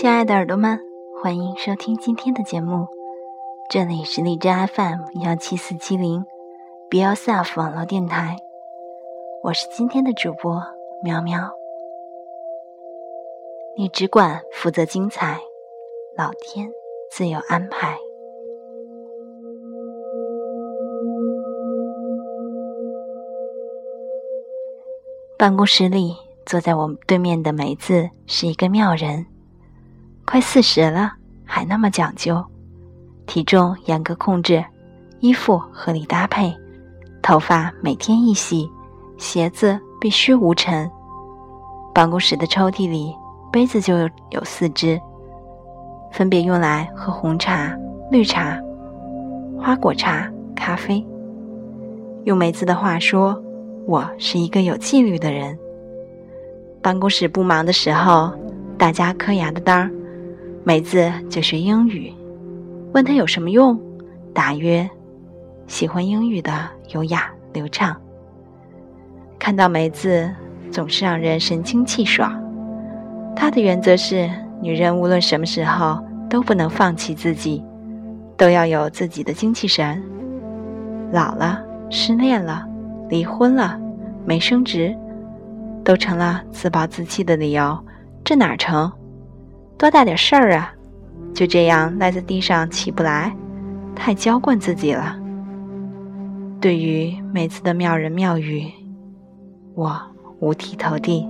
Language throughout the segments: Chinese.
亲爱的耳朵们，欢迎收听今天的节目，这里是荔枝 FM 幺七四七零，Be Yourself 网络电台，我是今天的主播喵喵。你只管负责精彩，老天自有安排。办公室里，坐在我对面的梅子是一个妙人，快四十了还那么讲究，体重严格控制，衣服合理搭配，头发每天一洗，鞋子必须无尘。办公室的抽屉里杯子就有四只，分别用来喝红茶、绿茶、花果茶、咖啡。用梅子的话说。我是一个有纪律的人。办公室不忙的时候，大家磕牙的当儿，梅子就学英语。问他有什么用？答曰：喜欢英语的优雅流畅。看到梅子，总是让人神清气爽。她的原则是：女人无论什么时候都不能放弃自己，都要有自己的精气神。老了，失恋了。离婚了，没升职，都成了自暴自弃的理由，这哪成？多大点事儿啊！就这样赖在地上起不来，太娇惯自己了。对于每次的妙人妙语，我五体投地。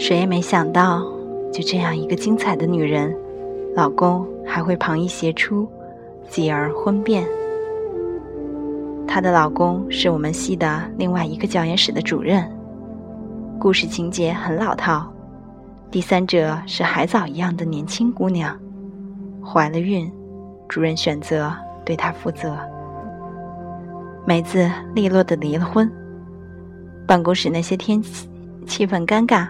谁也没想到，就这样一个精彩的女人，老公还会旁逸斜出，继而婚变。她的老公是我们系的另外一个教研室的主任。故事情节很老套，第三者是海藻一样的年轻姑娘，怀了孕，主任选择对她负责。梅子利落的离了婚，办公室那些天气气氛尴尬。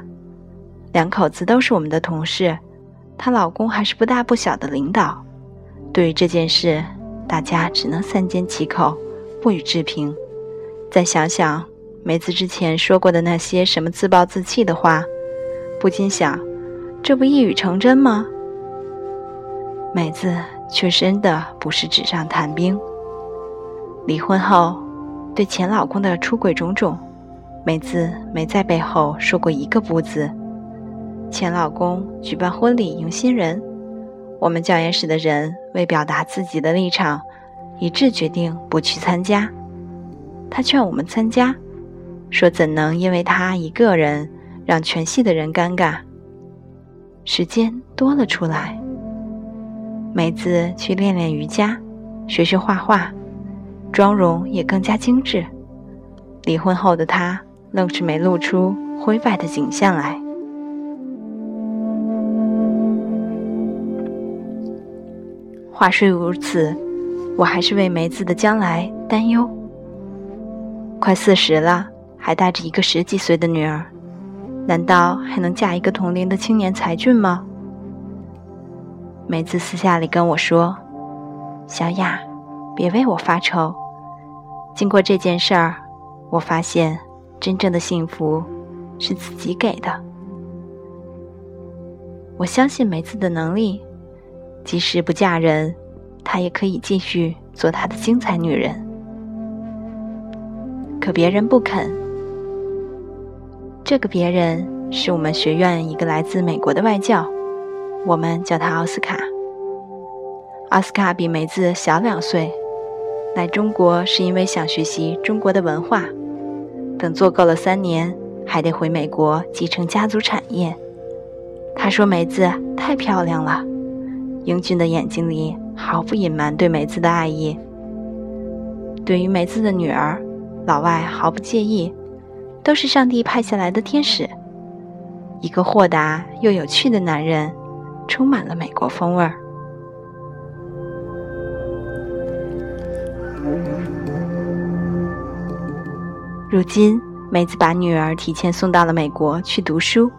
两口子都是我们的同事，她老公还是不大不小的领导。对于这件事，大家只能三缄其口，不予置评。再想想梅子之前说过的那些什么自暴自弃的话，不禁想：这不一语成真吗？梅子却真的不是纸上谈兵。离婚后，对前老公的出轨种种，梅子没在背后说过一个不字。前老公举办婚礼迎新人，我们教研室的人为表达自己的立场，一致决定不去参加。他劝我们参加，说怎能因为他一个人让全系的人尴尬？时间多了出来，梅子去练练瑜伽，学学画画，妆容也更加精致。离婚后的她愣是没露出灰败的景象来。话虽如此，我还是为梅子的将来担忧。快四十了，还带着一个十几岁的女儿，难道还能嫁一个同龄的青年才俊吗？梅子私下里跟我说：“小雅，别为我发愁。经过这件事儿，我发现真正的幸福是自己给的。我相信梅子的能力。”即使不嫁人，她也可以继续做她的精彩女人。可别人不肯。这个别人是我们学院一个来自美国的外教，我们叫他奥斯卡。奥斯卡比梅子小两岁，来中国是因为想学习中国的文化。等做够了三年，还得回美国继承家族产业。他说梅子太漂亮了。英俊的眼睛里毫不隐瞒对梅子的爱意。对于梅子的女儿老外毫不介意都是上帝派下来的天使。一个豁达又有趣的男人充满了美国风味儿。如今梅子把女儿提前送到了美国去读书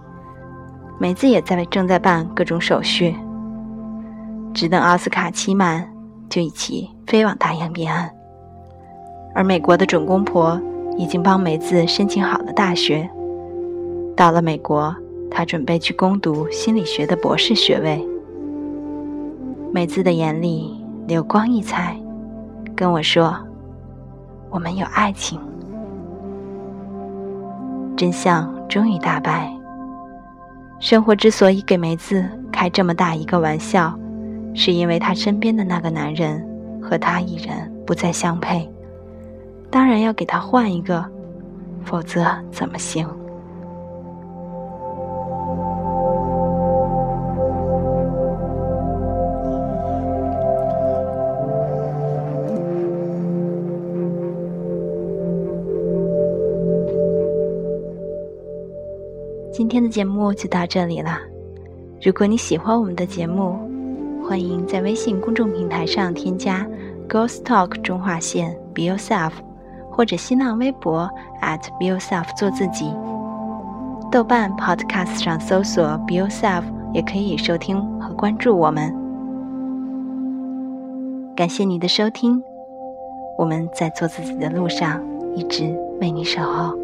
梅子也在正在办各种手续。只等奥斯卡期满，就一起飞往大洋彼岸。而美国的准公婆已经帮梅子申请好了大学，到了美国，她准备去攻读心理学的博士学位。梅子的眼里流光溢彩，跟我说：“我们有爱情。”真相终于大白。生活之所以给梅子开这么大一个玩笑，是因为她身边的那个男人和她一人不再相配，当然要给她换一个，否则怎么行？今天的节目就到这里了。如果你喜欢我们的节目，欢迎在微信公众平台上添加 “Ghost Talk 中划线 Be Yourself”，或者新浪微博 at Be Yourself 做自己。豆瓣 Podcast 上搜索 Be Yourself 也可以收听和关注我们。感谢你的收听，我们在做自己的路上一直为你守候。